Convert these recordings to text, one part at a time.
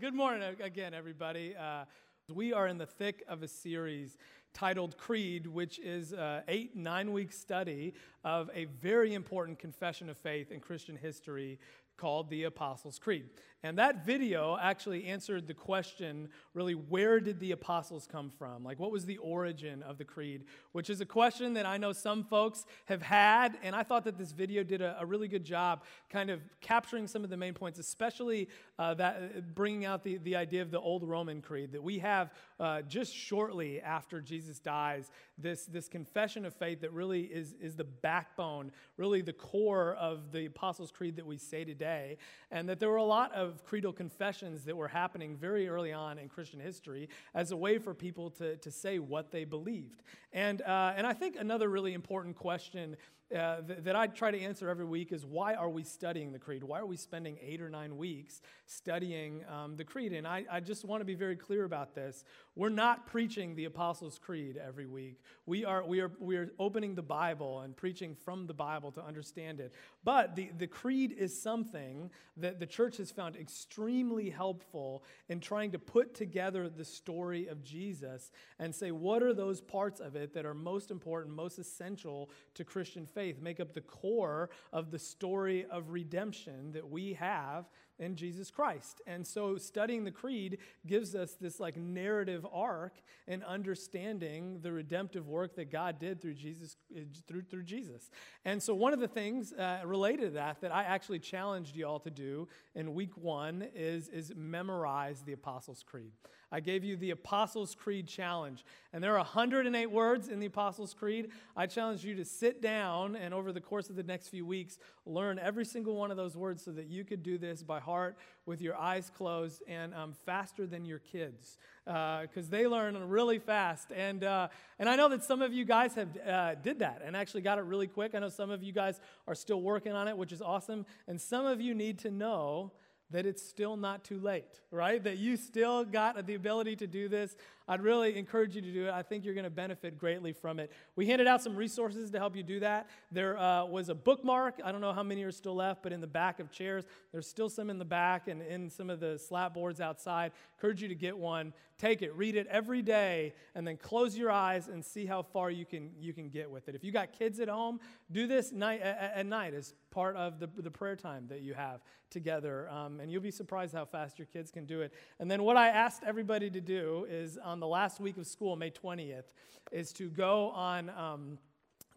Good morning again, everybody. Uh, we are in the thick of a series titled Creed, which is an eight, nine week study of a very important confession of faith in Christian history called the Apostles' Creed. And that video actually answered the question really, where did the apostles come from? Like, what was the origin of the creed? Which is a question that I know some folks have had. And I thought that this video did a, a really good job kind of capturing some of the main points, especially uh, that bringing out the, the idea of the old Roman creed that we have uh, just shortly after Jesus dies, this, this confession of faith that really is, is the backbone, really the core of the Apostles' Creed that we say today. And that there were a lot of of creedal confessions that were happening very early on in Christian history as a way for people to, to say what they believed. And, uh, and I think another really important question uh, th- that I try to answer every week is why are we studying the Creed? Why are we spending eight or nine weeks studying um, the Creed? And I, I just want to be very clear about this. We're not preaching the Apostles' Creed every week. We are, we are, we are opening the Bible and preaching from the Bible to understand it. But the, the Creed is something that the church has found extremely helpful in trying to put together the story of Jesus and say, what are those parts of it that are most important, most essential to Christian faith? Faith make up the core of the story of redemption that we have in Jesus Christ. And so studying the creed gives us this like narrative arc in understanding the redemptive work that God did through Jesus through through Jesus. And so one of the things uh, related to that that I actually challenged y'all to do in week 1 is is memorize the Apostles' Creed. I gave you the Apostles' Creed challenge. And there are 108 words in the Apostles' Creed. I challenge you to sit down and over the course of the next few weeks learn every single one of those words so that you could do this by heart with your eyes closed and um, faster than your kids because uh, they learn really fast. And, uh, and I know that some of you guys have uh, did that and actually got it really quick. I know some of you guys are still working on it, which is awesome. And some of you need to know that it's still not too late, right? That you still got the ability to do this. I'd really encourage you to do it. I think you're going to benefit greatly from it. We handed out some resources to help you do that. There uh, was a bookmark. I don't know how many are still left, but in the back of chairs, there's still some in the back and in some of the slat boards outside. Encourage you to get one. Take it, read it every day, and then close your eyes and see how far you can you can get with it. If you got kids at home, do this night at, at night as part of the, the prayer time that you have together, um, and you'll be surprised how fast your kids can do it. And then what I asked everybody to do is on the last week of school, May 20th, is to go on, um,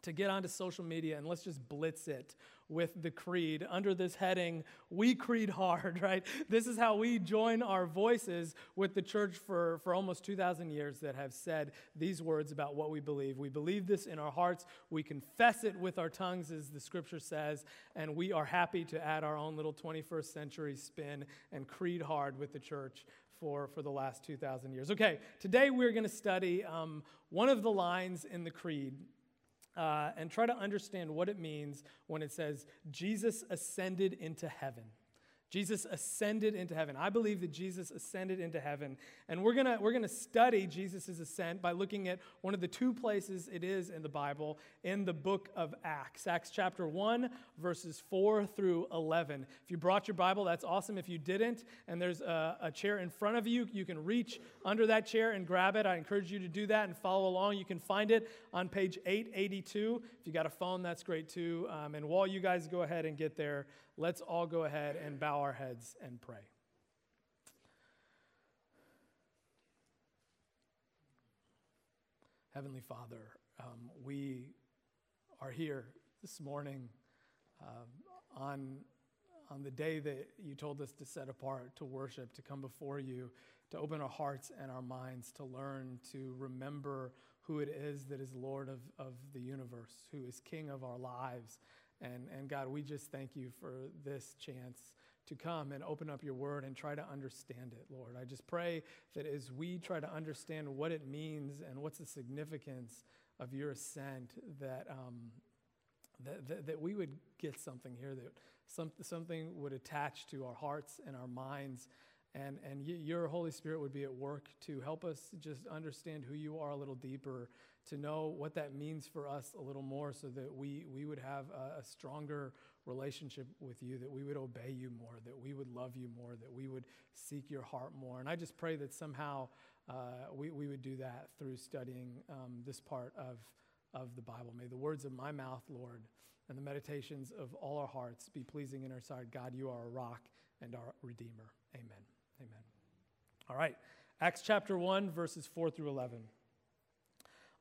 to get onto social media and let's just blitz it with the creed under this heading, We Creed Hard, right? This is how we join our voices with the church for, for almost 2,000 years that have said these words about what we believe. We believe this in our hearts, we confess it with our tongues, as the scripture says, and we are happy to add our own little 21st century spin and creed hard with the church for, for the last 2,000 years. Okay, today we're going to study um, one of the lines in the Creed uh, and try to understand what it means when it says, Jesus ascended into heaven. Jesus ascended into heaven. I believe that Jesus ascended into heaven. And we're going we're to study Jesus' ascent by looking at one of the two places it is in the Bible in the book of Acts. Acts chapter 1, verses 4 through 11. If you brought your Bible, that's awesome. If you didn't, and there's a, a chair in front of you, you can reach under that chair and grab it. I encourage you to do that and follow along. You can find it on page 882. If you got a phone, that's great too. Um, and while you guys go ahead and get there, let's all go ahead and bow our heads and pray. Heavenly Father, um, we are here this morning uh, on, on the day that you told us to set apart, to worship, to come before you, to open our hearts and our minds, to learn, to remember who it is that is Lord of, of the universe, who is King of our lives, and, and God, we just thank you for this chance to come and open up your word and try to understand it, Lord. I just pray that as we try to understand what it means and what's the significance of your ascent, that, um, that, that, that, we would get something here, that some, something would attach to our hearts and our minds, and, and your Holy Spirit would be at work to help us just understand who you are a little deeper to know what that means for us a little more so that we, we would have a, a stronger relationship with you, that we would obey you more, that we would love you more, that we would seek your heart more. And I just pray that somehow uh, we, we would do that through studying um, this part of, of the Bible. May the words of my mouth, Lord, and the meditations of all our hearts be pleasing in our sight. God, you are a rock and our Redeemer. Amen. Amen. All right. Acts chapter 1, verses 4 through 11.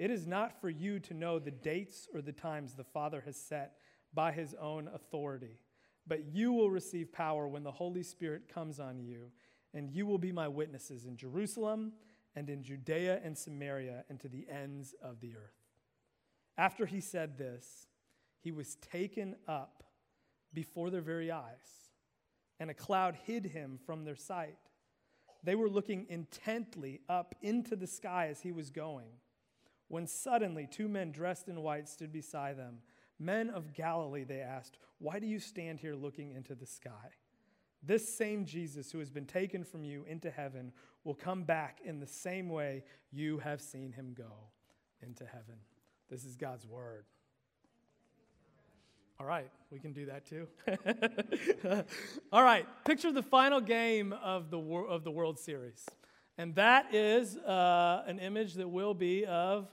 It is not for you to know the dates or the times the Father has set by his own authority, but you will receive power when the Holy Spirit comes on you, and you will be my witnesses in Jerusalem and in Judea and Samaria and to the ends of the earth. After he said this, he was taken up before their very eyes, and a cloud hid him from their sight. They were looking intently up into the sky as he was going, when suddenly two men dressed in white stood beside them. Men of Galilee, they asked, Why do you stand here looking into the sky? This same Jesus who has been taken from you into heaven will come back in the same way you have seen him go into heaven. This is God's word. All right, we can do that too. All right, picture the final game of the, of the World Series. And that is uh, an image that will be of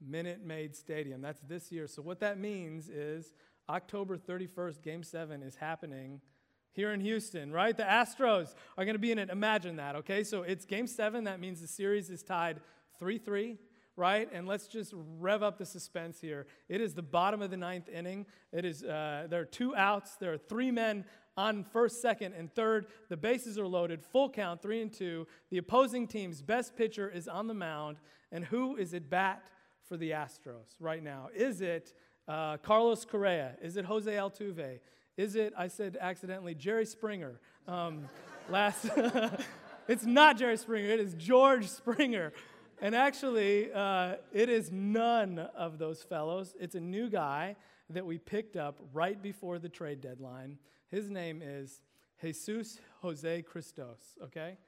Minute Maid Stadium. That's this year. So, what that means is October 31st, Game 7 is happening here in Houston, right? The Astros are going to be in it. Imagine that, okay? So, it's Game 7. That means the series is tied 3 3 right? And let's just rev up the suspense here. It is the bottom of the ninth inning. It is uh, there are two outs. There are three men on first, second, and third. The bases are loaded, full count, three and two. The opposing team's best pitcher is on the mound, and who is at bat for the Astros right now? Is it uh, Carlos Correa? Is it Jose Altuve? Is it, I said accidentally, Jerry Springer? Um, last, it's not Jerry Springer, it is George Springer. And actually, uh, it is none of those fellows. It's a new guy that we picked up right before the trade deadline. His name is Jesus Jose Christos, okay?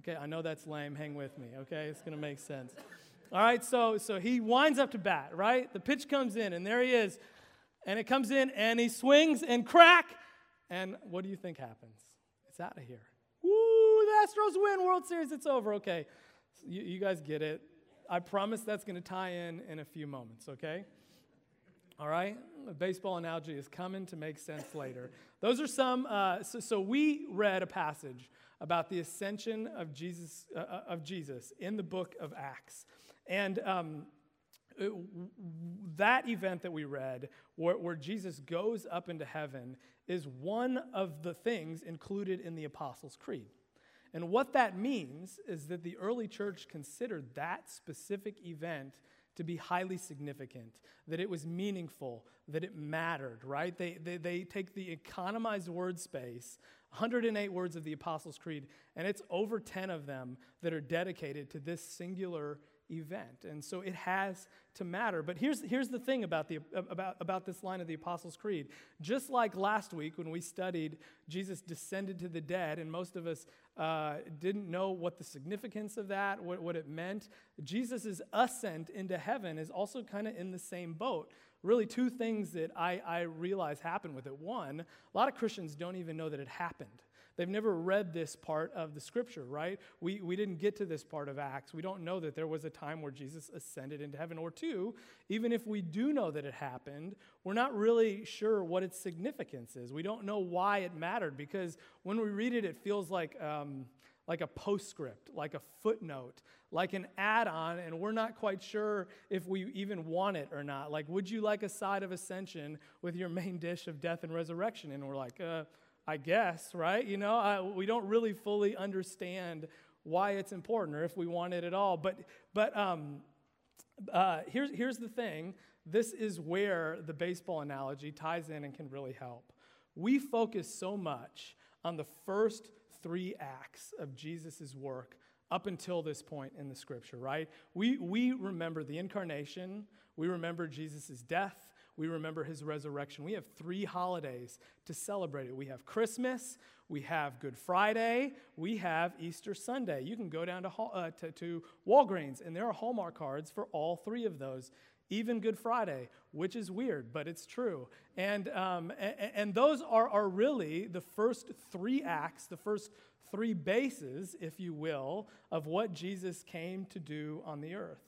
Okay, I know that's lame. Hang with me, okay? It's going to make sense. All right, so, so he winds up to bat, right? The pitch comes in, and there he is. And it comes in, and he swings, and crack. And what do you think happens? It's out of here. Woo, the Astros win World Series. It's over. Okay. You, you guys get it. I promise that's going to tie in in a few moments, okay? All right? The baseball analogy is coming to make sense later. Those are some, uh, so, so, we read a passage about the ascension of Jesus, uh, uh of Jesus in the book of Acts. And um, uh, that event that we read, where, where Jesus goes up into heaven, is one of the things included in the Apostles' Creed. And what that means is that the early church considered that specific event to be highly significant, that it was meaningful, that it mattered, right? They, they, they take the economized word space, 108 words of the Apostles' Creed, and it's over 10 of them that are dedicated to this singular event. And so it has to matter. But here's, here's the thing about, the, about, about this line of the Apostles' Creed. Just like last week when we studied Jesus descended to the dead, and most of us uh, didn't know what the significance of that, what, what it meant, Jesus' ascent into heaven is also kind of in the same boat. Really, two things that I, I realize happened with it. One, a lot of Christians don't even know that it happened. They've never read this part of the scripture, right? We, we didn't get to this part of Acts. We don't know that there was a time where Jesus ascended into heaven. Or two, even if we do know that it happened, we're not really sure what its significance is. We don't know why it mattered because when we read it, it feels like. Um, like a postscript, like a footnote, like an add on, and we're not quite sure if we even want it or not. Like, would you like a side of ascension with your main dish of death and resurrection? And we're like, uh, I guess, right? You know, I, we don't really fully understand why it's important or if we want it at all. But, but um, uh, here's, here's the thing this is where the baseball analogy ties in and can really help. we focus so much on the first three acts of Jesus' work up until this point in the scripture, right? We, we remember the incarnation, we remember Jesus' death, we remember his resurrection. We have three holidays to celebrate it. We have Christmas, we have Good Friday, we have Easter Sunday. You can go down to, uh, to, to Walgreens, and there are Hallmark cards for all three of those even Good Friday, which is weird, but it's true. And, um, and, and, those are, are really the first three acts, the first three bases, if you will, of what Jesus came to do on the earth.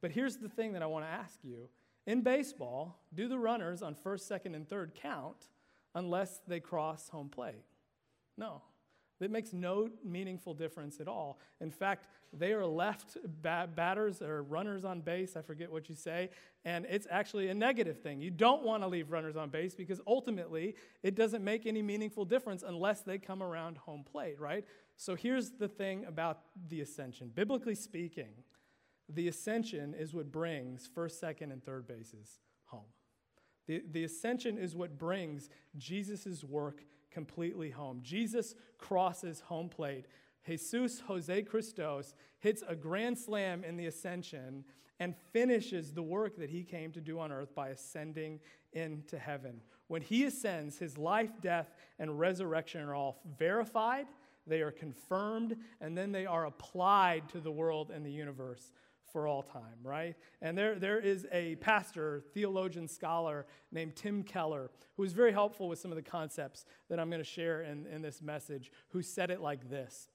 But here's the thing that I want to ask you in baseball, do the runners on first, second, and third count unless they cross home plate? No. It makes no meaningful difference at all. In fact, they are left batters or runners on base, I forget what you say, and it's actually a negative thing. You don't want to leave runners on base because ultimately it doesn't make any meaningful difference unless they come around home plate, right? So here's the thing about the ascension. Biblically speaking, the ascension is what brings first, second, and third bases home. The, the ascension is what brings Jesus' work completely home. Jesus crosses home plate. Jesus Jose Christos hits a grand slam in the ascension and finishes the work that he came to do on earth by ascending into heaven. When he ascends, his life, death, and resurrection are all verified, they are confirmed, and then they are applied to the world and the universe for all time, right? And there, there is a pastor, theologian, scholar named Tim Keller, who is very helpful with some of the concepts that I'm going to share in, in this message, who said it like this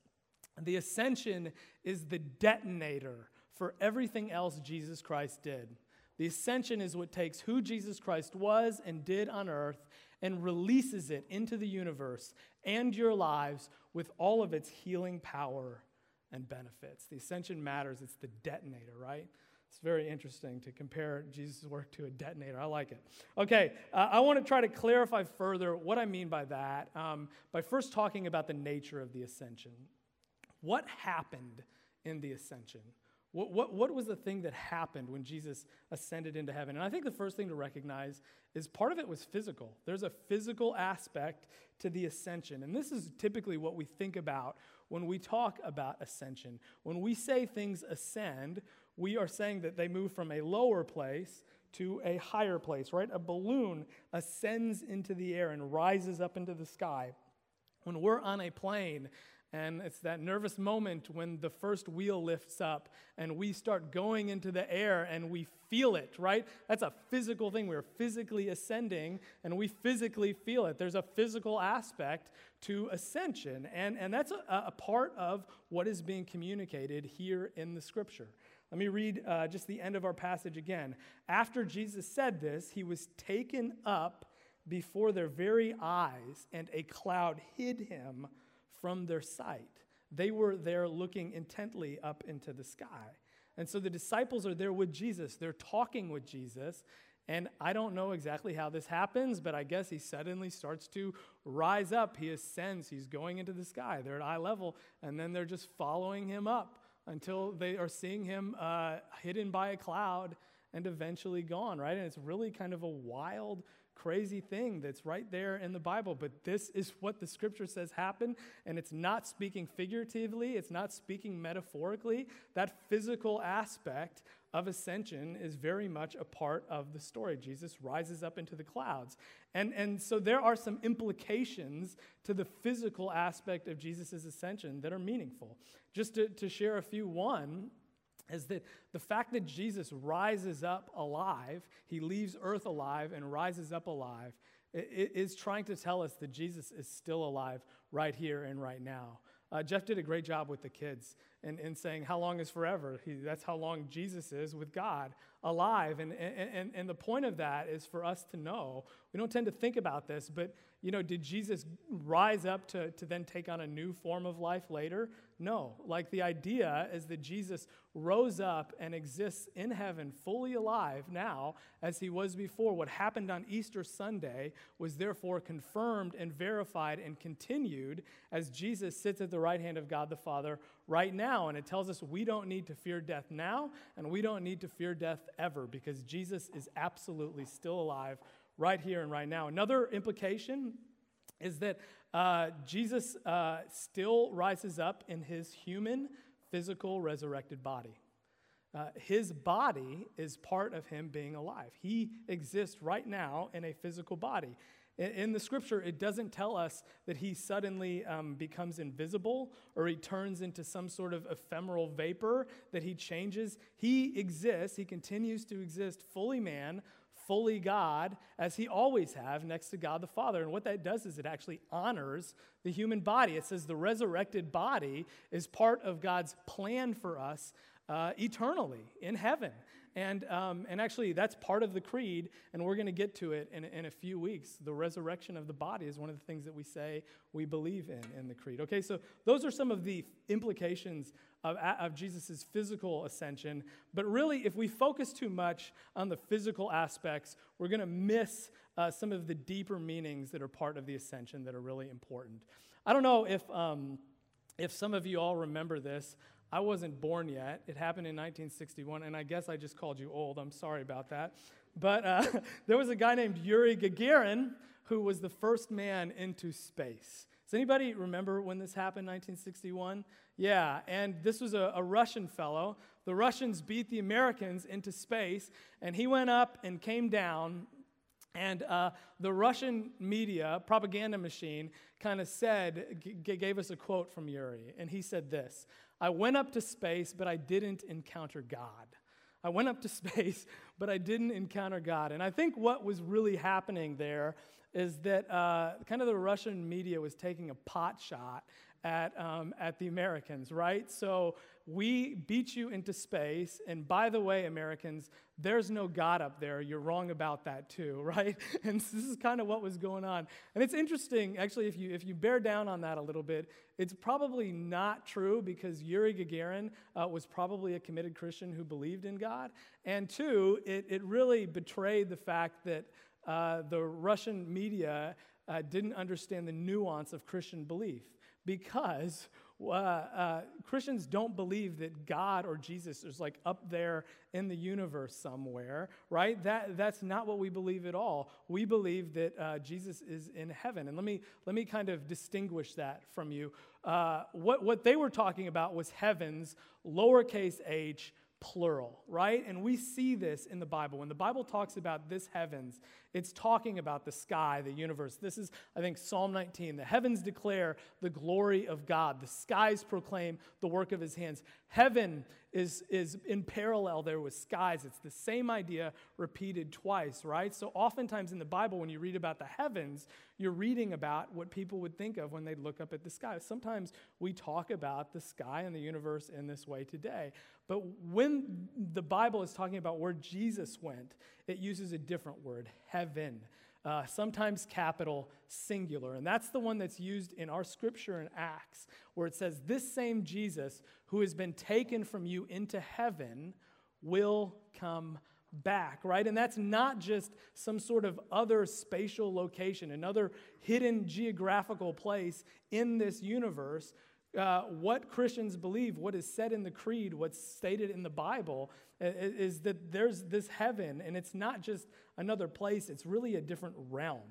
The ascension is the detonator for everything else Jesus Christ did. The ascension is what takes who Jesus Christ was and did on earth and releases it into the universe and your lives with all of its healing power and benefits. The ascension matters, it's the detonator, right? It's very interesting to compare Jesus' work to a detonator. I like it. Okay, uh, I want to try to clarify further what I mean by that um, by first talking about the nature of the ascension. What happened in the ascension? What, what, what was the thing that happened when Jesus ascended into heaven? And I think the first thing to recognize is part of it was physical. There's a physical aspect to the ascension. And this is typically what we think about when we talk about ascension. When we say things ascend, we are saying that they move from a lower place to a higher place, right? A balloon ascends into the air and rises up into the sky. When we're on a plane and it's that nervous moment when the first wheel lifts up and we start going into the air and we feel it, right? That's a physical thing. We're physically ascending and we physically feel it. There's a physical aspect to ascension. And, and that's a, a part of what is being communicated here in the scripture. Let me read uh, just the end of our passage again. After Jesus said this, he was taken up before their very eyes, and a cloud hid him from their sight. They were there looking intently up into the sky. And so the disciples are there with Jesus. They're talking with Jesus. And I don't know exactly how this happens, but I guess he suddenly starts to rise up. He ascends. He's going into the sky. They're at eye level. And then they're just following him up until they are seeing him uh, hidden by a cloud and eventually gone, right? And it's really kind of a wild crazy thing that's right there in the Bible, but this is what the scripture says happened, and it's not speaking figuratively, it's not speaking metaphorically. That physical aspect of ascension is very much a part of the story. Jesus rises up into the clouds. And, and so there are some implications to the physical aspect of Jesus' ascension that are meaningful. Just to, to share a few, one, is that the fact that Jesus rises up alive, he leaves earth alive and rises up alive, is trying to tell us that Jesus is still alive right here and right now. Uh, Jeff did a great job with the kids in, in saying, How long is forever? He, that's how long Jesus is with God, alive. And, and, and the point of that is for us to know. We don't tend to think about this, but you know, did Jesus rise up to, to then take on a new form of life later? No. Like the idea is that Jesus rose up and exists in heaven fully alive now as he was before. What happened on Easter Sunday was therefore confirmed and verified and continued as Jesus sits at the right hand of God the Father right now. And it tells us we don't need to fear death now and we don't need to fear death ever because Jesus is absolutely still alive right here and right now. Another implication is that uh, Jesus uh, still rises up in his human, physical, resurrected body. Uh, his body is part of him being alive. He exists right now in a physical body. In, in the scripture, it doesn't tell us that he suddenly um, becomes invisible or he turns into some sort of ephemeral vapor, that he changes. He exists, he continues to exist fully man, fully God, as he always have next to God the Father. And what that does is it actually honors the human body. It says the resurrected body is part of God's plan for us uh, eternally in heaven. And, um, and actually, that's part of the creed, and we're going to get to it in, in a few weeks. The resurrection of the body is one of the things that we say we believe in in the creed. Okay, so those are some of the implications of, of Jesus' physical ascension. But really, if we focus too much on the physical aspects, we're going to miss uh, some of the deeper meanings that are part of the ascension that are really important. I don't know if, um, if some of you all remember this. I wasn't born yet. It happened in 1961, and I guess I just called you old. I'm sorry about that. But uh, there was a guy named Yuri Gagarin who was the first man into space. Does anybody remember when this happened, 1961? Yeah, and this was a, a, Russian fellow. The Russians beat the Americans into space, and he went up and came down. And uh, the Russian media, propaganda machine, kind of said, g- gave us a quote from Yuri. And he said this I went up to space, but I didn't encounter God. I went up to space, but I didn't encounter God. And I think what was really happening there is that uh, kind of the Russian media was taking a pot shot at, um, at the Americans, right? So we beat you into space. And by the way, Americans, there's no God up there. You're wrong about that too, right? And this is kind of what was going on. And it's interesting, actually, if you, if you bear down on that a little bit, it's probably not true because Yuri Gagarin uh, was probably a committed Christian who believed in God. And two, it, it really betrayed the fact that uh, the Russian media uh, didn't understand the nuance of Christian belief because uh, uh, Christians don't believe that God or Jesus is like up there in the universe somewhere, right? That, that's not what we believe at all. We believe that uh, Jesus is in heaven. And let me, let me kind of distinguish that from you. Uh, what, what they were talking about was heavens, lowercase h, plural, right? And we see this in the Bible. When the Bible talks about this heavens, it's talking about the sky, the universe. This is, I think, Psalm 19. The heavens declare the glory of God, the skies proclaim the work of his hands. Heaven is, is in parallel there with skies. It's the same idea repeated twice, right? So, oftentimes in the Bible, when you read about the heavens, you're reading about what people would think of when they look up at the sky. Sometimes we talk about the sky and the universe in this way today. But when the Bible is talking about where Jesus went, it uses a different word, heaven. Uh, sometimes capital, singular. And that's the one that's used in our scripture in Acts, where it says, This same Jesus who has been taken from you into heaven will come back, right? And that's not just some sort of other spatial location, another hidden geographical place in this universe. Uh, what Christians believe, what is said in the creed, what's stated in the Bible, is that there's this heaven, and it's not just another place, it's really a different realm.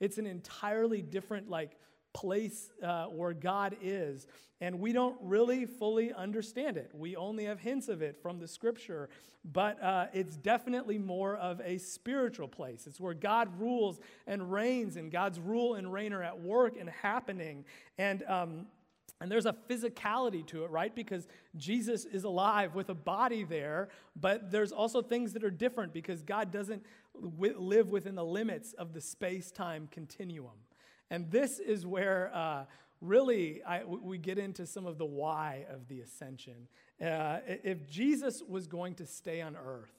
It's an entirely different, like, place uh, where God is. And we don't really fully understand it. We only have hints of it from the scripture, but uh, it's definitely more of a spiritual place. It's where God rules and reigns, and God's rule and reign are at work and happening. And um, and there's a physicality to it, right? Because Jesus is alive with a body there, but there's also things that are different because God doesn't live within the limits of the space time continuum. And this is where uh, really I, we get into some of the why of the ascension. Uh, if Jesus was going to stay on earth,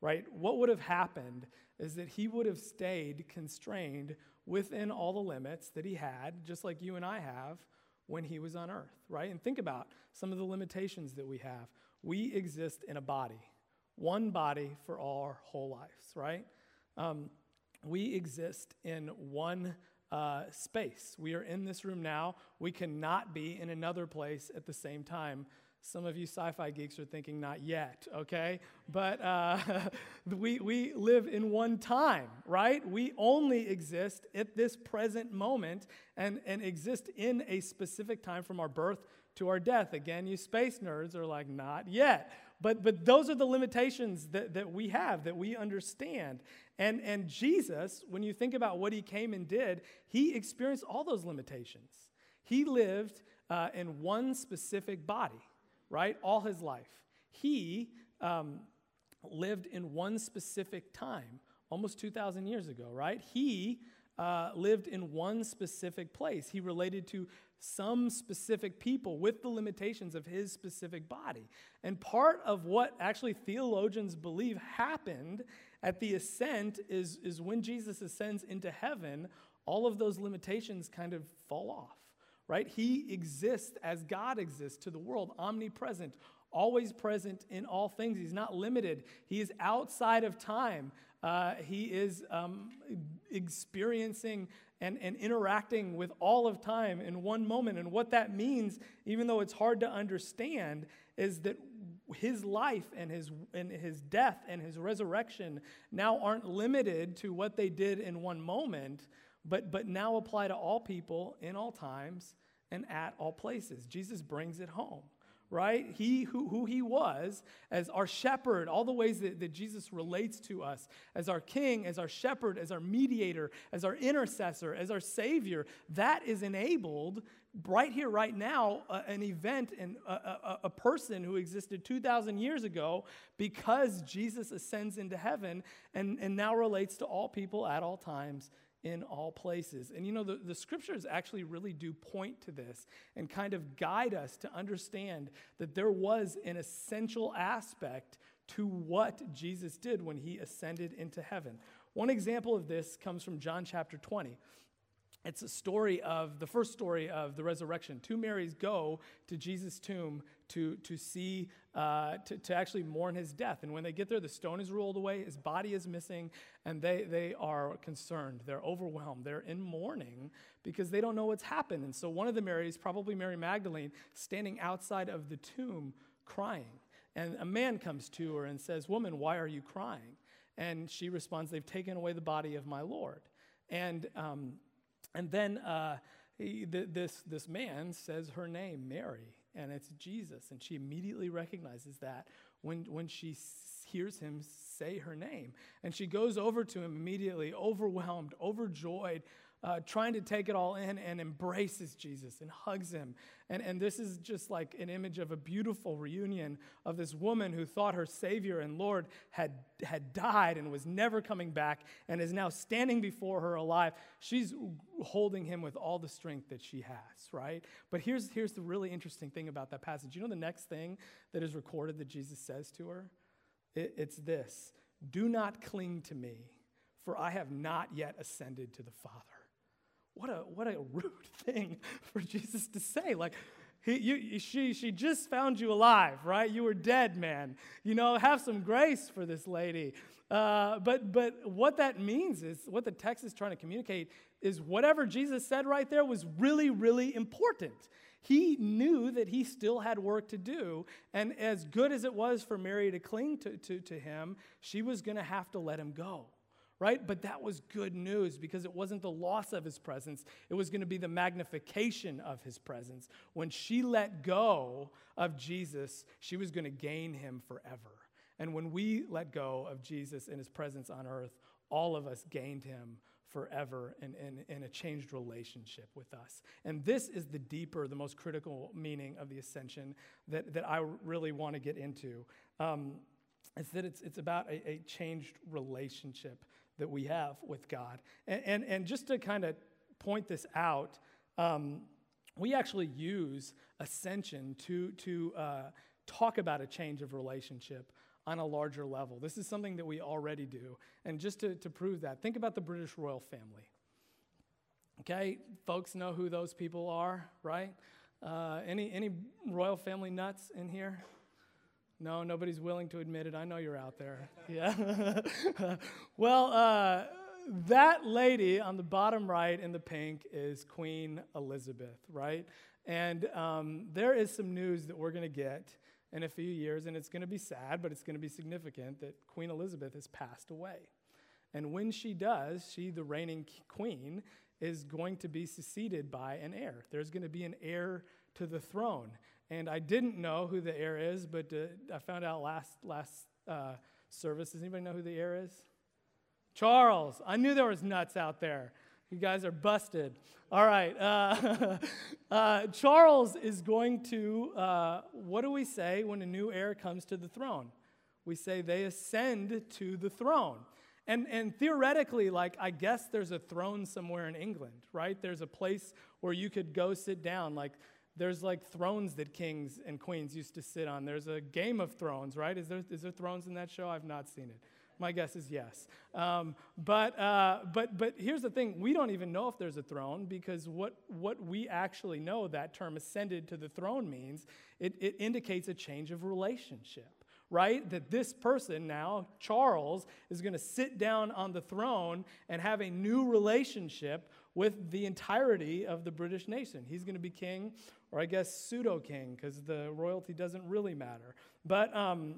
right, what would have happened is that he would have stayed constrained within all the limits that he had, just like you and I have when he was on earth, right? And think about some of the limitations that we have. We exist in a body, one body for all our whole lives, right? Um, we exist in one uh, space. We are in this room now. We cannot be in another place at the same time. Some of you sci fi geeks are thinking, not yet, okay? But uh, we, we live in one time, right? We only exist at this present moment and, and exist in a specific time from our birth to our death. Again, you space nerds are like, not yet. But, but those are the limitations that, that we have, that we understand. And, and Jesus, when you think about what he came and did, he experienced all those limitations. He lived uh, in one specific body right? All his life. He um, lived in one specific time, almost 2,000 years ago, right? He uh, lived in one specific place. He related to some specific people with the limitations of his specific body. And part of what actually theologians believe happened at the ascent is, is when Jesus ascends into heaven, all of those limitations kind of fall off right? He exists as God exists to the world, omnipresent, always present in all things. He's not limited, He is outside of time. Uh, he is um, experiencing and, and interacting with all of time in one moment. And what that means, even though it's hard to understand, is that his life and his, and his death and his resurrection now aren't limited to what they did in one moment, but, but now apply to all people in all times and at all places. Jesus brings it home, right? He who, who he was as our shepherd, all the ways that, that Jesus relates to us as our king, as our shepherd, as our mediator, as our intercessor, as our savior, that is enabled right here, right now, uh, an event and a, a, a, person who existed 2,000 years ago because Jesus ascends into heaven and, and now relates to all people at all times in all places. And you know, the, the scriptures actually really do point to this and kind of guide us to understand that there was an essential aspect to what Jesus did when he ascended into heaven. One example of this comes from John chapter 20. It's a story of the first story of the resurrection. Two Marys go to Jesus' tomb to, to see, uh, to, to actually mourn his death. And when they get there, the stone is rolled away, his body is missing, and they, they are concerned. They're overwhelmed. They're in mourning because they don't know what's happened. And so one of the Marys, probably Mary Magdalene, standing outside of the tomb crying. And a man comes to her and says, Woman, why are you crying? And she responds, They've taken away the body of my Lord. And um, and then uh, he, th- this, this man says her name, Mary, and it's Jesus. And she immediately recognizes that when, when she hears him say her name. And she goes over to him immediately, overwhelmed, overjoyed, uh, trying to take it all in and embraces Jesus and hugs him. And, and this is just like an image of a beautiful reunion of this woman who thought her Savior and Lord had, had died and was never coming back and is now standing before her alive. She's holding him with all the strength that she has, right? But here's, here's the really interesting thing about that passage. You know the next thing that is recorded that Jesus says to her? It, it's this Do not cling to me, for I have not yet ascended to the Father. What a, what a rude thing for Jesus to say. Like, he, you, she, she just found you alive, right? You were dead, man. You know, have some grace for this lady. Uh, but, but what that means is, what the text is trying to communicate is whatever Jesus said right there was really, really important. He knew that he still had work to do. And as good as it was for Mary to cling to, to, to him, she was going to have to let him go right? But that was good news because it wasn't the loss of his presence, it was going to be the magnification of his presence. When she let go of Jesus, she was going to gain him forever. And when we let go of Jesus and his presence on earth, all of us gained him forever in, in, a changed relationship with us. And this is the deeper, the most critical meaning of the ascension that, that I really want to get into. Um, is that it's, it's about a, a changed relationship that we have with God. And, and, and just to kind of point this out, um, we actually use ascension to, to uh, talk about a change of relationship on a larger level. This is something that we already do. And just to, to prove that, think about the British royal family. Okay, folks know who those people are, right? Uh, any, any royal family nuts in here? No, nobody's willing to admit it. I know you're out there. Yeah. well, uh, that lady on the bottom right in the pink is Queen Elizabeth, right? And um, there is some news that we're going to get in a few years, and it's going to be sad, but it's going to be significant that Queen Elizabeth has passed away. And when she does, she, the reigning queen, is going to be succeeded by an heir. There's going to be an heir to the throne. And I didn't know who the heir is, but uh, I found out last, last uh, service. Does anybody know who the heir is? Charles. I knew there was nuts out there. You guys are busted. All right. Uh, uh, Charles is going to, uh, what do we say when a new heir comes to the throne? We say they ascend to the throne. And, and theoretically, like, I guess there's a throne somewhere in England, right? There's a place where you could go sit down. Like, there's like thrones that kings and queens used to sit on. There's a Game of Thrones, right? Is there, is there thrones in that show? I've not seen it. My guess is yes. Um, but, uh, but, but here's the thing we don't even know if there's a throne because what, what we actually know that term ascended to the throne means, it, it indicates a change of relationship right? That this person now, Charles, is going to sit down on the throne and have a new relationship with the entirety of the British nation. He's going to be king, or I guess pseudo king, because the royalty doesn't really matter. But, um,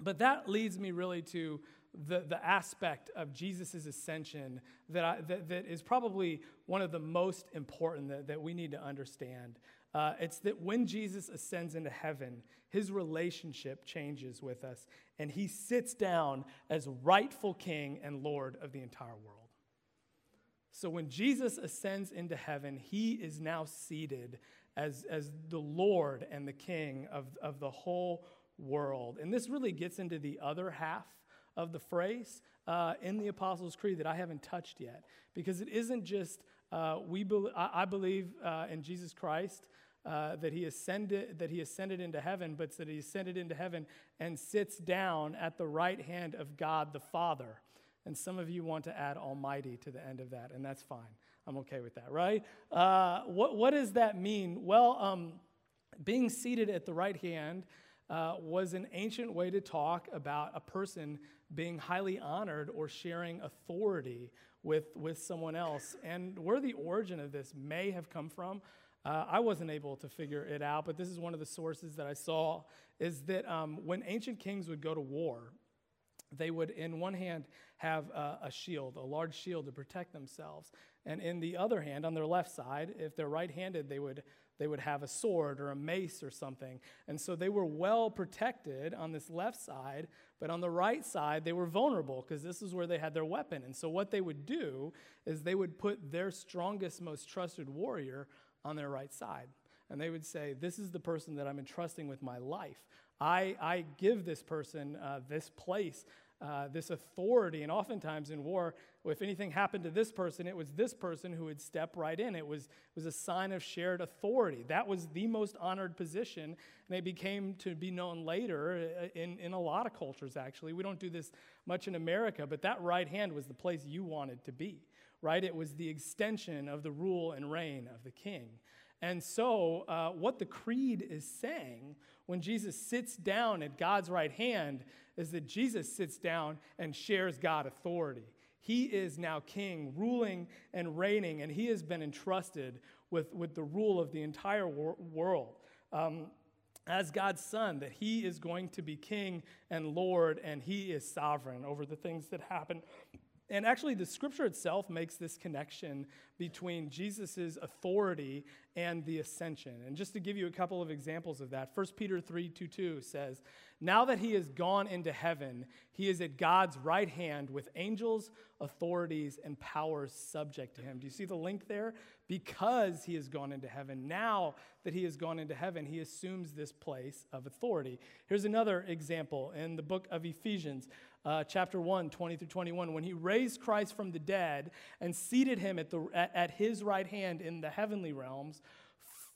but that leads me really to the, the aspect of Jesus' ascension that, I, that, that is probably one of the most important that, that we need to understand. Uh, it's that when Jesus ascends into heaven, his relationship changes with us, and he sits down as rightful king and Lord of the entire world. So when Jesus ascends into heaven, he is now seated as, as the Lord and the king of, of the whole world. And this really gets into the other half of the phrase uh, in the Apostles' Creed that I haven't touched yet, because it isn't just uh, we be- I, I believe uh, in Jesus Christ uh, that he ascended that he ascended into heaven, but that he ascended into heaven and sits down at the right hand of God the Father. And some of you want to add Almighty to the end of that, and that's fine. I'm okay with that, right? Uh, what, what does that mean? Well, um, being seated at the right hand uh, was an ancient way to talk about a person being highly honored or sharing authority with, with someone else. And where the origin of this may have come from, uh, I wasn't able to figure it out, but this is one of the sources that I saw is that um, when ancient kings would go to war, they would, in one hand, have a, a, shield, a large shield to protect themselves. And in the other hand, on their left side, if they're right handed, they would, they would have a sword or a mace or something. And so they were well protected on this left side, but on the right side, they were vulnerable because this is where they had their weapon. And so what they would do is they would put their strongest, most trusted warrior on their right side. And they would say, This is the person that I'm entrusting with my life. I, I give this person uh, this place, uh, this authority. And oftentimes in war, if anything happened to this person, it was this person who would step right in. It was, was a sign of shared authority. That was the most honored position. And it became to be known later uh, in, in a lot of cultures, actually. We don't do this much in America, but that right hand was the place you wanted to be right? It was the extension of the rule and reign of the king. And so, uh, what the creed is saying when Jesus sits down at God's right hand is that Jesus sits down and shares God authority. He is now king, ruling and reigning, and he has been entrusted with, with the rule of the entire wor- world. Um, as God's son, that he is going to be king and Lord, and he is sovereign over the things that happen and actually, the scripture itself makes this connection between Jesus' authority and the ascension. And just to give you a couple of examples of that, 1 Peter 3 2 2 says, Now that he has gone into heaven, he is at God's right hand with angels, authorities, and powers subject to him. Do you see the link there? Because he has gone into heaven, now that he has gone into heaven, he assumes this place of authority. Here's another example in the book of Ephesians uh, chapter 1, 20 through 21, when he raised Christ from the dead and seated him at, the, at, at his right hand in the heavenly realms,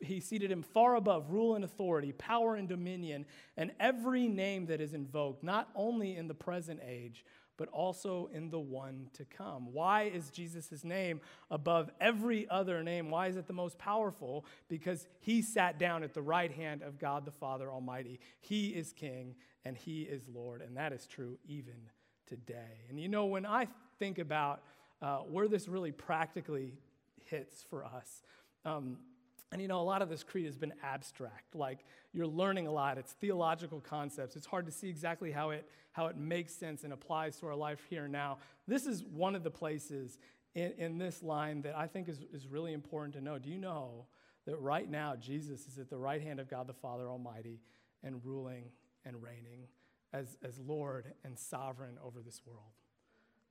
he seated him far above rule and authority, power and dominion, and every name that is invoked, not only in the present age, but also in the one to come. Why is Jesus' name above every other name? Why is it the most powerful? Because he sat down at the right hand of God the Father Almighty. He is King and He is Lord, and that is true even today. And you know, when I think about uh, where this really practically hits for us, um, And you know, a lot of this creed has been abstract. Like you're learning a lot. It's theological concepts. It's hard to see exactly how it, how it makes sense and applies to our life here and now. This is one of the places in, in this line that I think is, is really important to know. Do you know that right now Jesus is at the right hand of God the Father Almighty and ruling and reigning as, as Lord and sovereign over this world?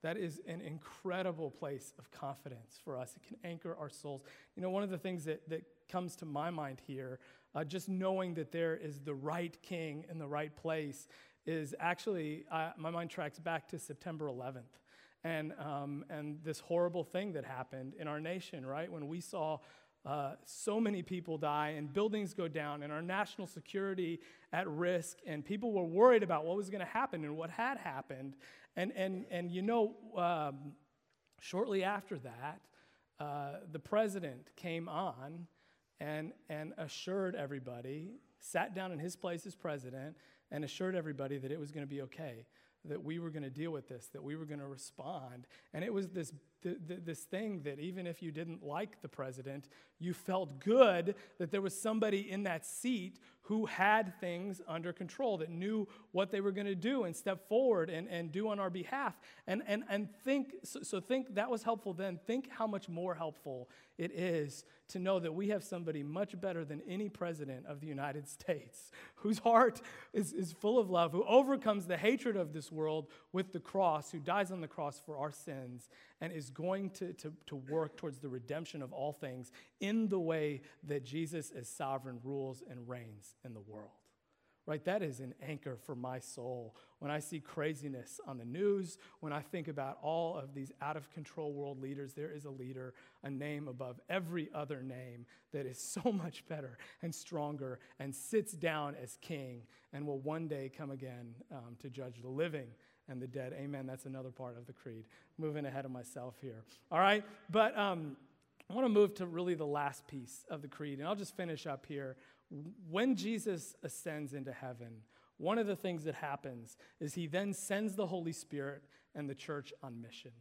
That is an incredible place of confidence for us. It can anchor our souls. You know, one of the things that, that comes to my mind here, uh, just knowing that there is the right king in the right place, is actually, uh, my mind tracks back to September 11th and, um, and this horrible thing that happened in our nation, right? When we saw uh, so many people die and buildings go down and our national security at risk and people were worried about what was going to happen and what had happened and and and you know um, shortly after that uh, the president came on and, and assured everybody, sat down in his place as president, and assured everybody that it was going to be okay, that we were going to deal with this, that we were going to respond. And it was this th- th- this thing that even if you didn't like the president, you felt good that there was somebody in that seat who had things under control, that knew what they were going to do and step forward and, and do on our behalf. And, and, and think, so, so think that was helpful then. Think how much more helpful it is to know that we have somebody much better than any president of the United States, whose heart is, is full of love, who overcomes the hatred of this world with the cross, who dies on the cross for our sins, and is going to, to, to work towards the redemption of all things in the way that Jesus, as sovereign, rules and reigns in the world. Right? That is an anchor for my soul. When I see craziness on the news, when I think about all of these out of control world leaders, there is a leader, a name above every other name that is so much better and stronger and sits down as king and will one day come again um, to judge the living and the dead. Amen. That's another part of the creed. Moving ahead of myself here. All right. But um, I want to move to really the last piece of the creed. And I'll just finish up here. When Jesus ascends into heaven, one of the things that happens is he then sends the Holy Spirit and the church on mission.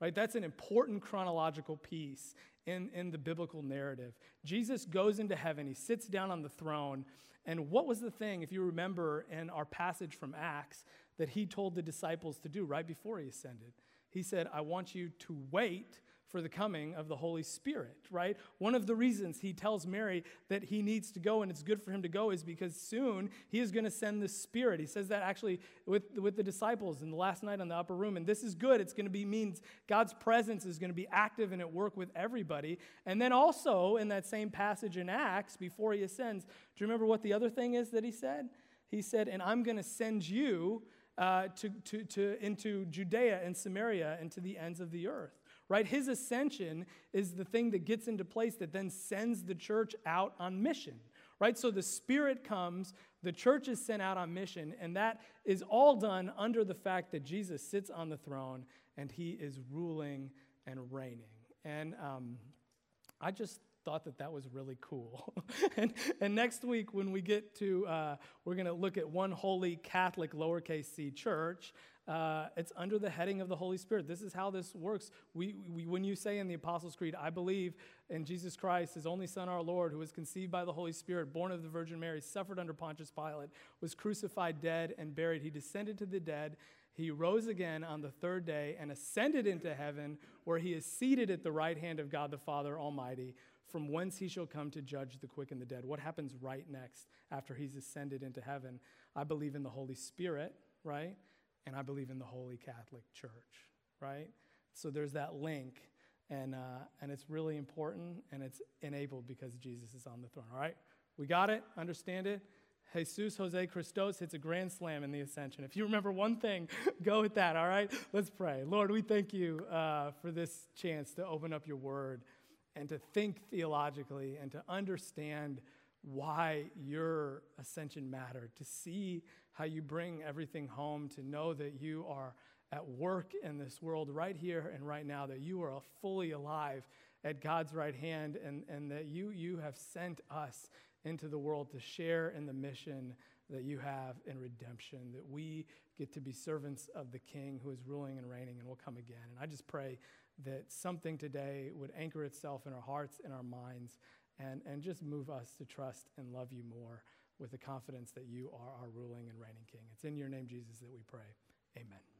Right? That's an important chronological piece in, in the biblical narrative. Jesus goes into heaven, he sits down on the throne. And what was the thing, if you remember in our passage from Acts, that he told the disciples to do right before he ascended. He said, I want you to wait for the coming of the Holy Spirit, right? One of the reasons he tells Mary that he needs to go and it's good for him to go is because soon he is going to send the Spirit. He says that actually with, with the disciples in the last night on the upper room. And this is good. It's going to be means God's presence is going to be active and at work with everybody. And then also in that same passage in Acts, before he ascends, do you remember what the other thing is that he said? He said, And I'm going to send you uh, to, to, to, into Judea and Samaria and to the ends of the earth. Right? His ascension is the thing that gets into place that then sends the church out on mission. Right? So the Spirit comes, the church is sent out on mission, and that is all done under the fact that Jesus sits on the throne and he is ruling and reigning. And um, I just thought that that was really cool. and, and next week, when we get to, uh, we're going to look at one holy Catholic lowercase c church. Uh, it's under the heading of the Holy Spirit. This is how this works. We, we, when you say in the Apostles' Creed, I believe in Jesus Christ, his only Son, our Lord, who was conceived by the Holy Spirit, born of the Virgin Mary, suffered under Pontius Pilate, was crucified, dead, and buried. He descended to the dead. He rose again on the third day and ascended into heaven, where he is seated at the right hand of God the Father Almighty from whence he shall come to judge the quick and the dead. What happens right next after he's ascended into heaven? I believe in the Holy Spirit, right? And I believe in the Holy Catholic Church, right? So there's that link, and, uh, and it's really important, and it's enabled because Jesus is on the throne, all right? We got it? Understand it? Jesus Jose Christos hits a grand slam in the ascension. If you remember one thing, go with that, all right? Let's pray. Lord, we thank you uh, for this chance to open up your word and to think theologically and to understand why your ascension mattered, to see how you bring everything home, to know that you are at work in this world right here and right now, that you are fully alive at God's right hand, and, and that you, you have sent us into the world to share in the mission that you have in redemption, that we get to be servants of the King who is ruling and reigning and will come again. And I just pray that something today would anchor itself in our hearts and our minds and, and just move us to trust and love you more with the confidence that you are our ruling and reigning King. It's in your name, Jesus, that we pray. Amen.